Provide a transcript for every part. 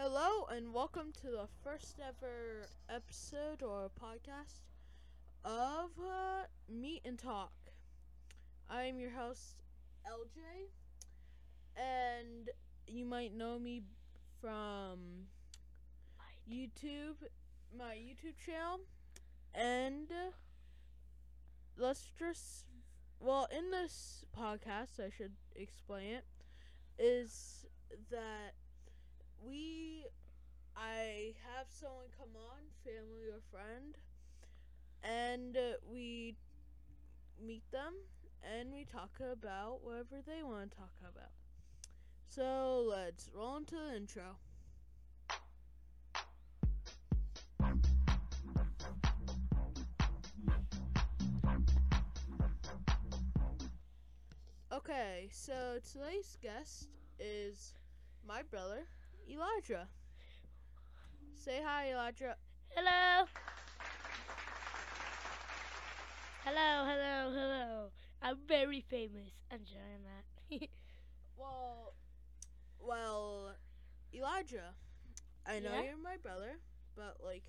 Hello and welcome to the first ever episode or podcast of uh, Meet and Talk. I am your host, LJ, and you might know me from YouTube, my YouTube channel, and let's just well in this podcast, I should explain it, is that we I have someone come on, family or friend, and uh, we meet them and we talk about whatever they want to talk about. So let's roll into the intro. Okay, so today's guest is my brother, Elijah. Say hi, Elijah. Hello. Hello, hello, hello. I'm very famous. I'm trying that. Well, well, Elijah, I know Yeah? you're my brother, but like,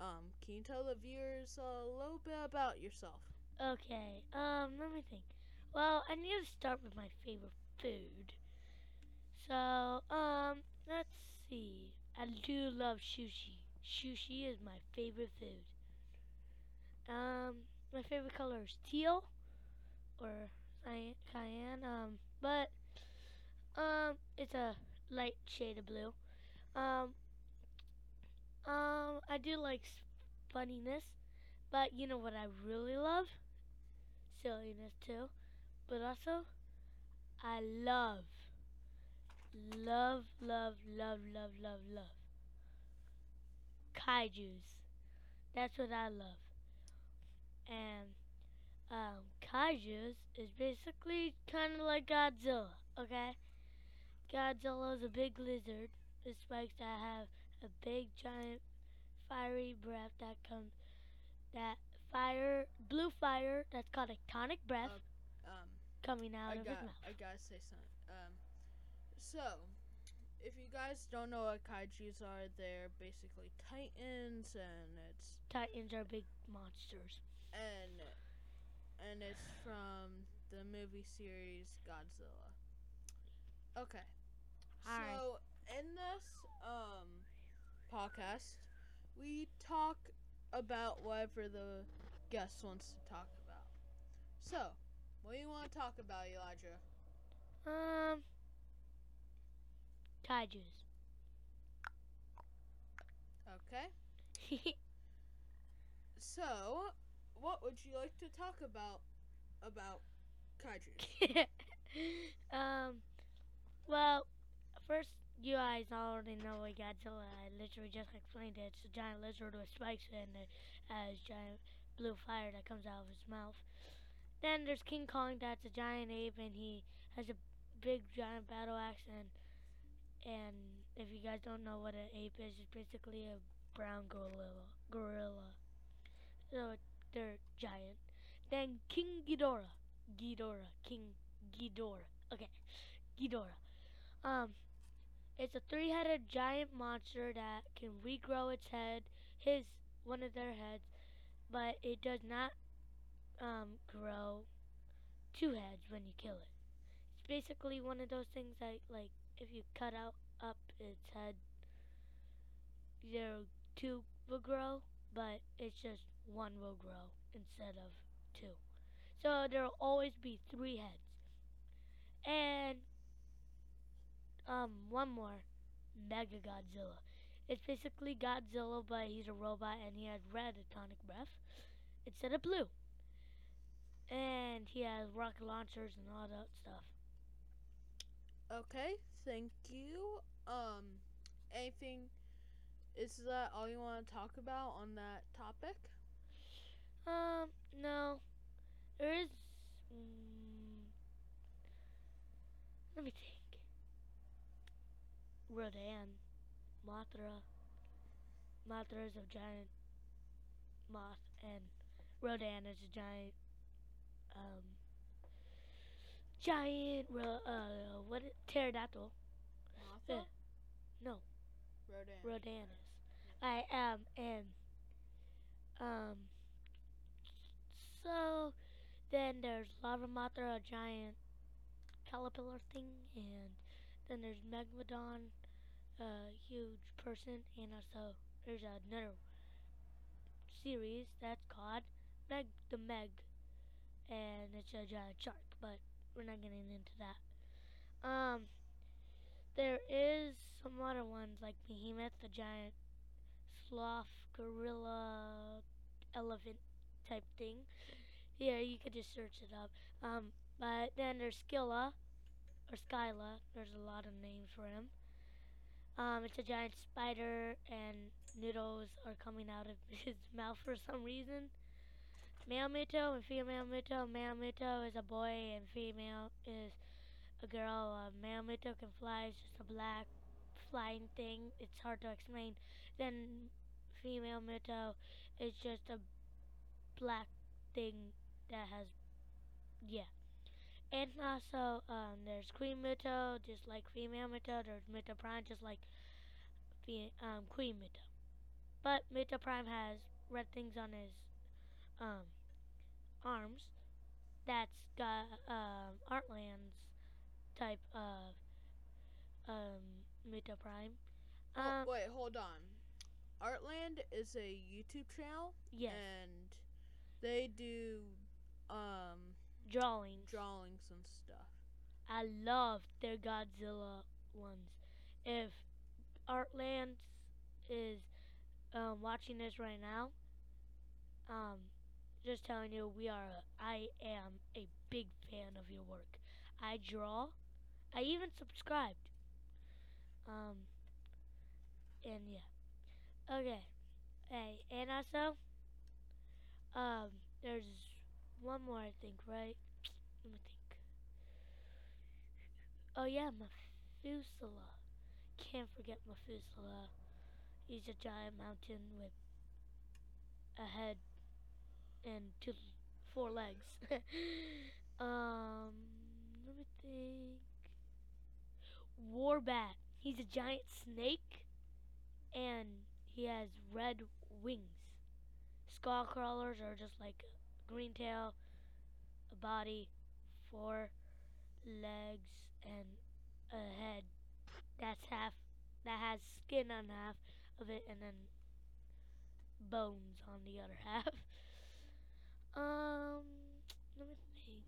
um, can you tell the viewers a little bit about yourself? okay. Um, let me think. Well, I need to start with my favorite food. So, um, let's see. I do love sushi. Sushi is my favorite food. Um, my favorite color is teal or cyan. Um, but um, it's a light shade of blue. Um, um, I do like funniness, but you know what I really love? Silliness too. But also, I love, love, love, love, love, love, love kaijus. That's what I love. And um, kaijus is basically kind of like Godzilla, okay? Godzilla is a big lizard with spikes that have a big, giant, fiery breath that comes, that fire, blue fire, that's called a tonic breath Um, coming out I of his mouth. I gotta say something. If you guys don't know what kaiju's are, they're basically titans, and it's Titans are big monsters. and and it's from the movie series Godzilla. Okay. So in this um podcast, we talk about whatever the guest wants to talk about. So, what do you want to talk about, Elijah? Um, kaijus. Okay. So, what would you like to talk about about kaiju? um, well, first, you guys already know what Godzilla. I literally just explained it. It's a giant lizard with spikes and it has giant blue fire that comes out of his mouth. Then there's King Kong. That's a giant ape, and he has a big giant battle axe. And and if you guys don't know what an ape is, it's basically a brown gorilla. Gorilla. So they're giant. Then King Ghidorah. Ghidorah. King Ghidorah. Okay. Ghidorah. Um, it's a three-headed giant monster that can regrow its head, his one of their heads, but it does not um grow two heads when you kill it. It's basically one of those things that like if you cut out up its head, there two will grow, but it's just one will grow instead of two. So there'll always be three heads. And um one more, Mega Godzilla. It's basically Godzilla, but he's a robot and he has red atomic breath instead of blue. And he has rocket launchers and all that stuff. Okay, thank you. Um, anything? Is that all you want to talk about on that topic? Um, no. There is. Mm, let me think. Rodan, Mothra. Mothra is a giant moth, and Rodan is a giant, um, giant, uh, what? Is, pterodactyl. Yeah. No, Rodan. Rodanus. I am and um so then there's Larva Mothra, a giant caterpillar thing, and then there's Megalodon, a huge person, and also there's another series that's called Meg the Meg, and it's a giant shark, but we're not getting into that. Um, there is some other ones like Behemoth, the giant sloth, gorilla, elephant type thing. Yeah, you could just search it up. Um, but then there's Skilla, or Skyla. There's a lot of names for him. Um, it's a giant spider, and noodles are coming out of his mouth for some reason. Male Muto and female Muto. Male Muto is a boy, and female is a girl. Uh, male Muto can fly. It's just a black flying thing. It's hard to explain. Then female Muto is just a black thing that has, yeah. And also, um, there's Queen Muto, just like female Muto. There's Muto Prime, just like um, Queen Muto. But Muto Prime has red things on his um, arms. That's got um, Artlands type of um, Muto Prime. Oh, Um, wait, hold on. Artland is a YouTube channel, yes, and they do um drawings. drawings and stuff. I love their Godzilla ones. If Artland is um, watching this right now, um, just telling you, we are. A, I am a big fan of your work. I draw. I even subscribed. Um, and yeah. Okay. Hey, and also, um, there's one more I think, right? Let me think. Oh yeah, Methuselah. Can't forget Methuselah. He's a giant mountain with a head and two, four legs. um, let me think. Warbat. He's a giant snake, and he has red wings. Skull crawlers are just like a green tail, a body, four legs, and a head. That's half. That has skin on half of it, and then bones on the other half. Um, let me think.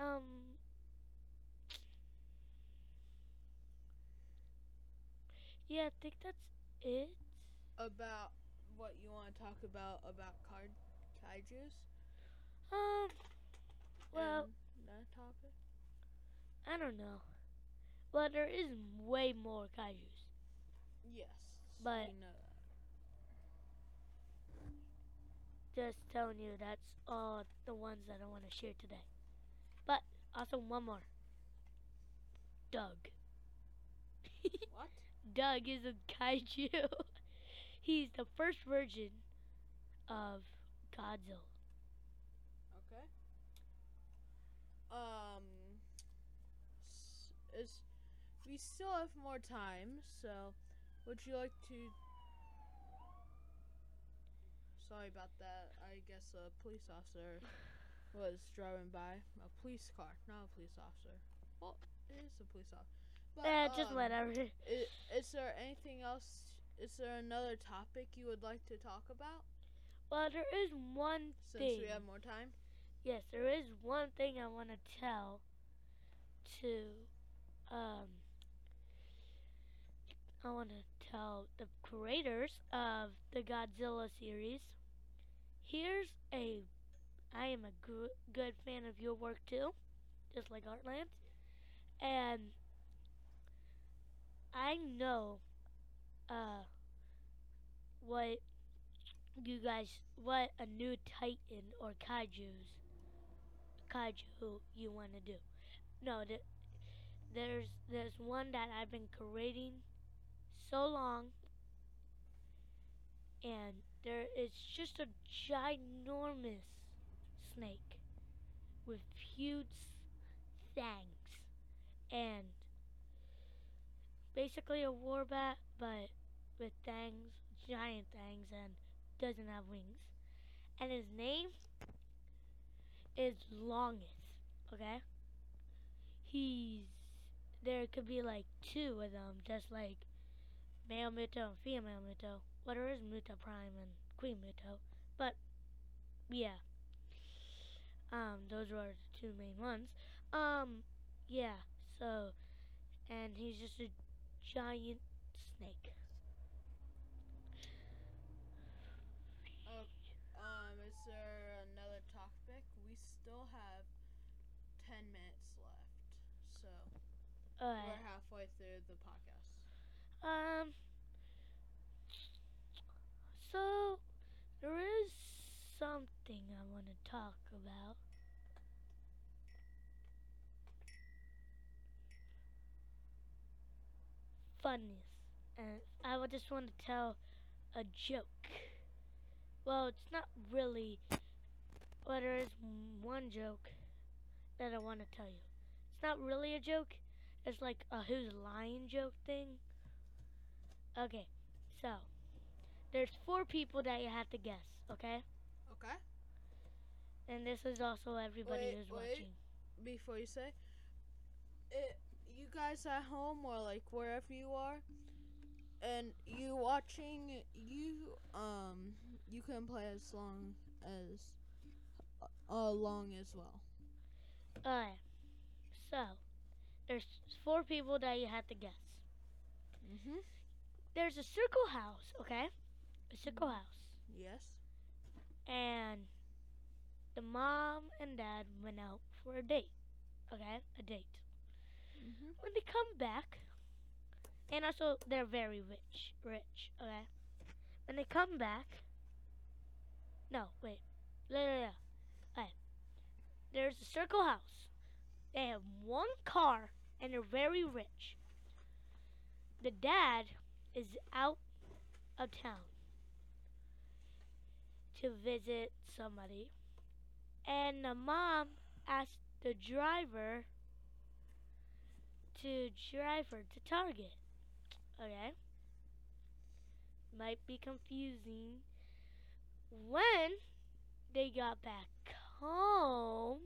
Um, yeah, I think that's it. About what you want to talk about about card kaiju's? Um, well, and that topic. I don't know. But there is way more kaijus. Yes, But- we know that. Just telling you that's all the ones that I want to share today. But also one more. Doug. What? Doug is a kaiju. He's the first version of Godzilla. Okay. Um, is we still have more time, so would you like to? Sorry about that. I guess a police officer was driving by. A police car, not a police officer. Well, it is a police officer. But, Eh, just um, whatever. i- is there anything else? Is there another topic you would like to talk about? Well, there is one Since thing. we have more time. Yes, there is one thing I want to tell to um I want to tell the creators of the Godzilla series. Here's a I am a good fan of your work too, just like Artland. And I know uh what you guys what a new titan or kaiju's kaiju you want to do. No, th- there's there's one that I've been creating so long, and there is just a ginormous snake with huge fangs, and basically a war bat, but with fangs, giant fangs, and doesn't have wings. And his name is Longest. Okay. He's there could be like two of them, just like male Muto and female Muto. Well, there is Muto Prime and Queen Muto, but yeah. Um, those were the two main ones. Um, yeah. So, and he's just a giant snake. Um, is there another topic? We still have ten minutes left, so Alright. we're halfway through the podcast. Um. So there is something I want to talk about. Funness, and I just want to tell a joke. Well, it's not really. Well, there is one joke that I want to tell you. It's not really a joke. It's like a who's lying joke thing. Okay, so there's four people that you have to guess, okay? Okay. And this is also everybody Wait, who's wait. watching. Before you say, it, you guys at home or like wherever you are, and you watching, you um, you can play as long as uh, long as well. Alright, so there's four people that you have to guess. Mhm. There's a circle house, okay? A circle house. Yes. And the mom and dad went out for a date, okay? A date. Mhm. when they come back, and also they're very rich, rich. Okay, when they come back, no, wait, yeah, yeah, yeah. Okay. There's a circle house. They have one car, and they're very rich. The dad is out of town to visit somebody, and the mom asked the driver to drive her to Target. Okay? Might be confusing. When they got back home,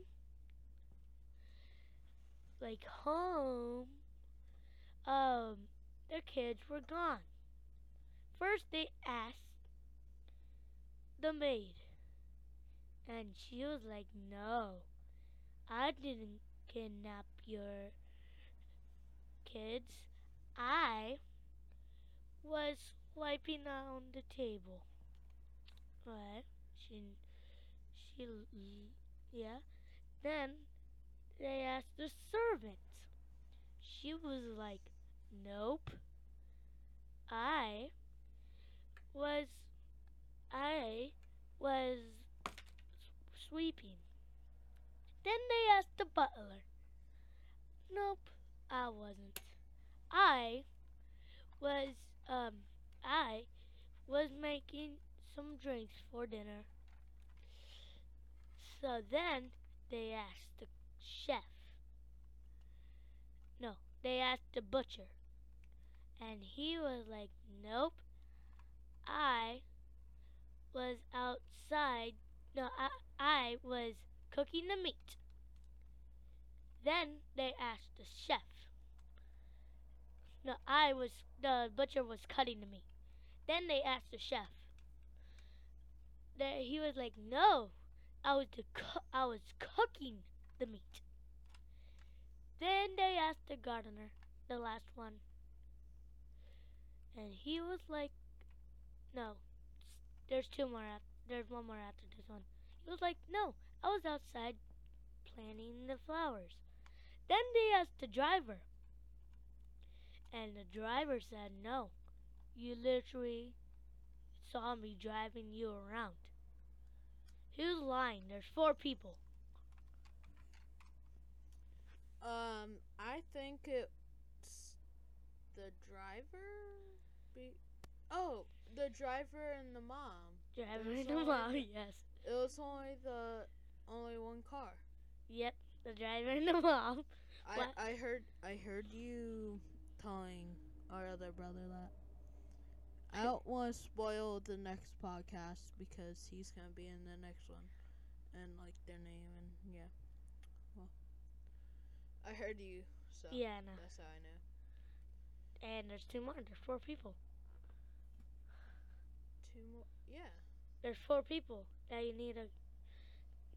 like home, um, their kids were gone. First, they asked the maid, and she was like, No, I didn't kidnap your kids, I was wiping on the table. What? She, she, yeah. Then they asked the servant. She was like, nope. I was, I was sweeping. Then they asked the butler. Nope. I wasn't. I was um I was making some drinks for dinner. So then they asked the chef. No, they asked the butcher. And he was like, "Nope. I was outside. No, I I was cooking the meat." Then they asked the chef. No, I was the butcher was cutting the meat. Then they asked the chef. There he was like, "No, I was the I was cooking the meat." Then they asked the gardener, the last one, and he was like, "No, there's two more. Af- there's one more after this one." He was like, "No, I was outside planting the flowers." Then they asked the driver. And the driver said, No, you literally saw me driving you around. Who's lying? There's four people. Um, I think it's the driver. Be- oh, the driver and the mom. Driver and the mom, yes. It was only the only one car. Yep, the driver and the mom. I What? I heard I heard you telling our other brother that. I don't want to spoil the next podcast because he's gonna be in the next one, and like their name and yeah. Well, I heard you, so Yeah, no. that's how I know. And there's two more. There's four people. Two more, yeah. There's four people that you need to.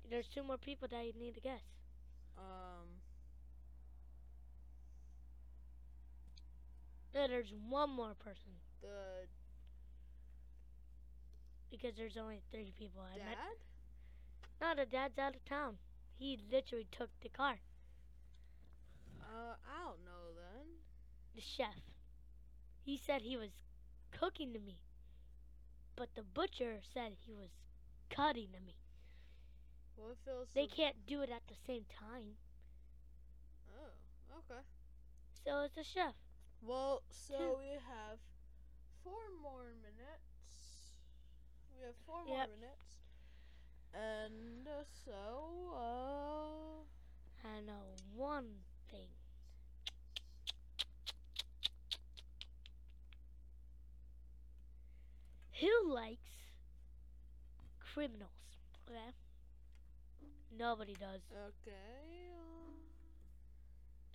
There's two more people that you need to guess. Um, No, there's one more person the because there's only three people. I met. dad. No, the dad's out of town. He literally took the car. Uh, I don't know then. The chef. He said he was cooking the meat, but the butcher said he was cutting the meat. If it was They the- can't do it at the same time, Oh, okay. so it's the chef. Well, so Two. we have four more minutes. We have four Yep. more minutes. And uh, so, uh, I know one thing. Who likes criminals? Okay. Nobody does. okay.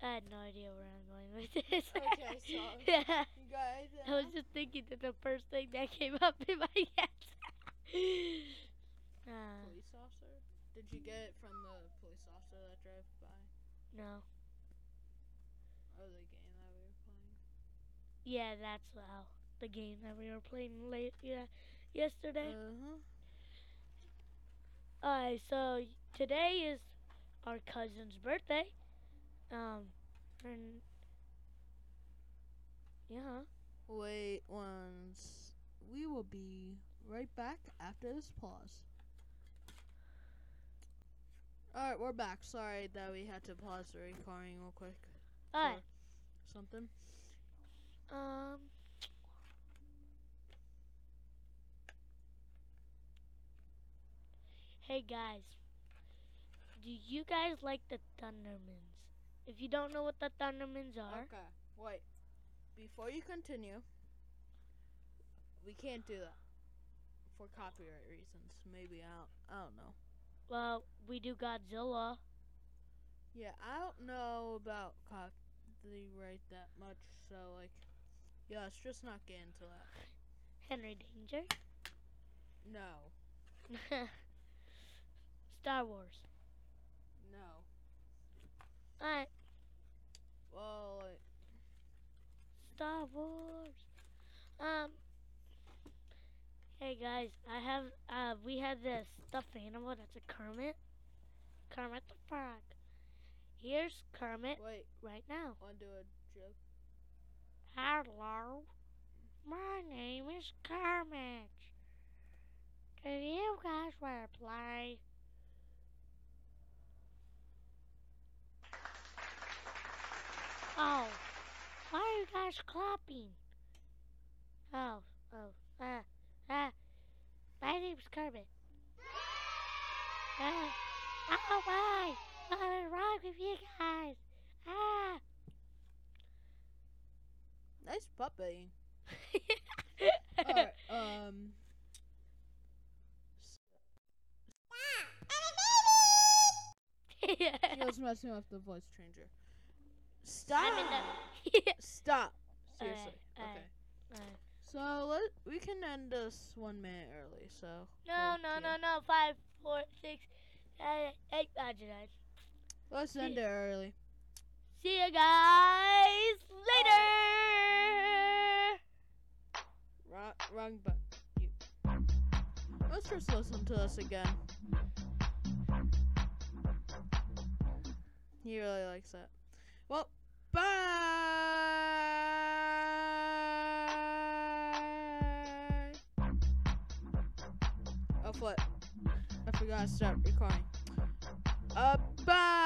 Uh, I had no idea where I'm going with this. Okay, so- yeah. you guys, I was just thinking that the first thing that came up in my head. uh, police officer? Did you get it from the police officer that drove by? no. Or the game that we were playing? Yeah, that's how the game that we were playing late yeah, yesterday. Uh-huh. Alright, so today is our cousin's birthday. Um, and yeah, Wait once. We will be right back after this pause. Alright, we're back. Sorry that we had to pause the recording real quick. alright. Something. Um, hey guys, do you guys like the Thundermans? If you don't know what the Thundermans are, Okay. Wait. Before you continue, we can't do that for copyright reasons. Maybe I don't. I don't know. well, we do Godzilla. Yeah, I don't know about copyright that much. So like, yeah, let's just not get into that. Henry Danger. No. Star Wars. No. Alright, Well, Star Wars. Um. Hey guys, I have uh we have this stuffed animal that's a Kermit. Kermit the Frog. Here's Kermit wait. right now. Want to do a joke? Hello. My name is Kermit. Do you guys want to play? Oh, why are you guys clapping? Oh, oh, ah, ah. My name's Kermit. Ah, oh, why? What is wrong with you guys? Ah. Nice puppy. Alright. Um. He was messing with the voice changer. Stop. I'm in the. Stop. Seriously. Alright, okay. alright. So let we can end this one minute early. So. No, no, no, no. Five, four, six, eight, eight, nine, nine. Let's end it early. See you guys later. Wrong, wrong button. You. Let's just listen to this again. He really likes that. Well, bye. Oh, flip. I forgot to start recording. Uh, bye.